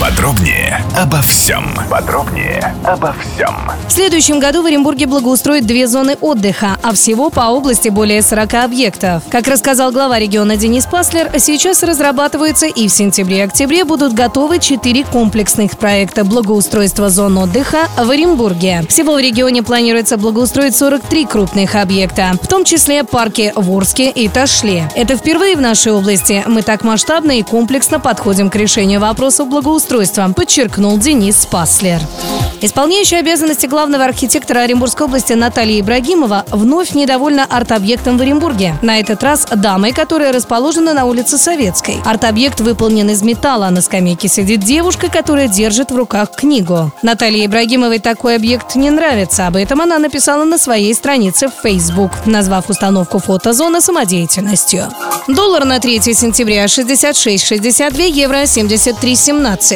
Подробнее обо всем. Подробнее обо всем. В следующем году в Оренбурге благоустроят две зоны отдыха, а всего по области более 40 объектов. Как рассказал глава региона Денис Паслер, сейчас разрабатываются и в сентябре и октябре будут готовы четыре комплексных проекта благоустройства зон отдыха в Оренбурге. Всего в регионе планируется благоустроить 43 крупных объекта, в том числе парки в Орске и Ташле. Это впервые в нашей области. Мы так масштабно и комплексно подходим к решению вопросов благоустройства, подчеркнул Денис Паслер. Исполняющая обязанности главного архитектора Оренбургской области Наталья Ибрагимова вновь недовольна арт-объектом в Оренбурге. На этот раз дамой, которая расположена на улице Советской. Арт-объект выполнен из металла. На скамейке сидит девушка, которая держит в руках книгу. Наталье Ибрагимовой такой объект не нравится. Об этом она написала на своей странице в Facebook, назвав установку фотозона самодеятельностью. Доллар на 3 сентября 66,62 евро 73,17.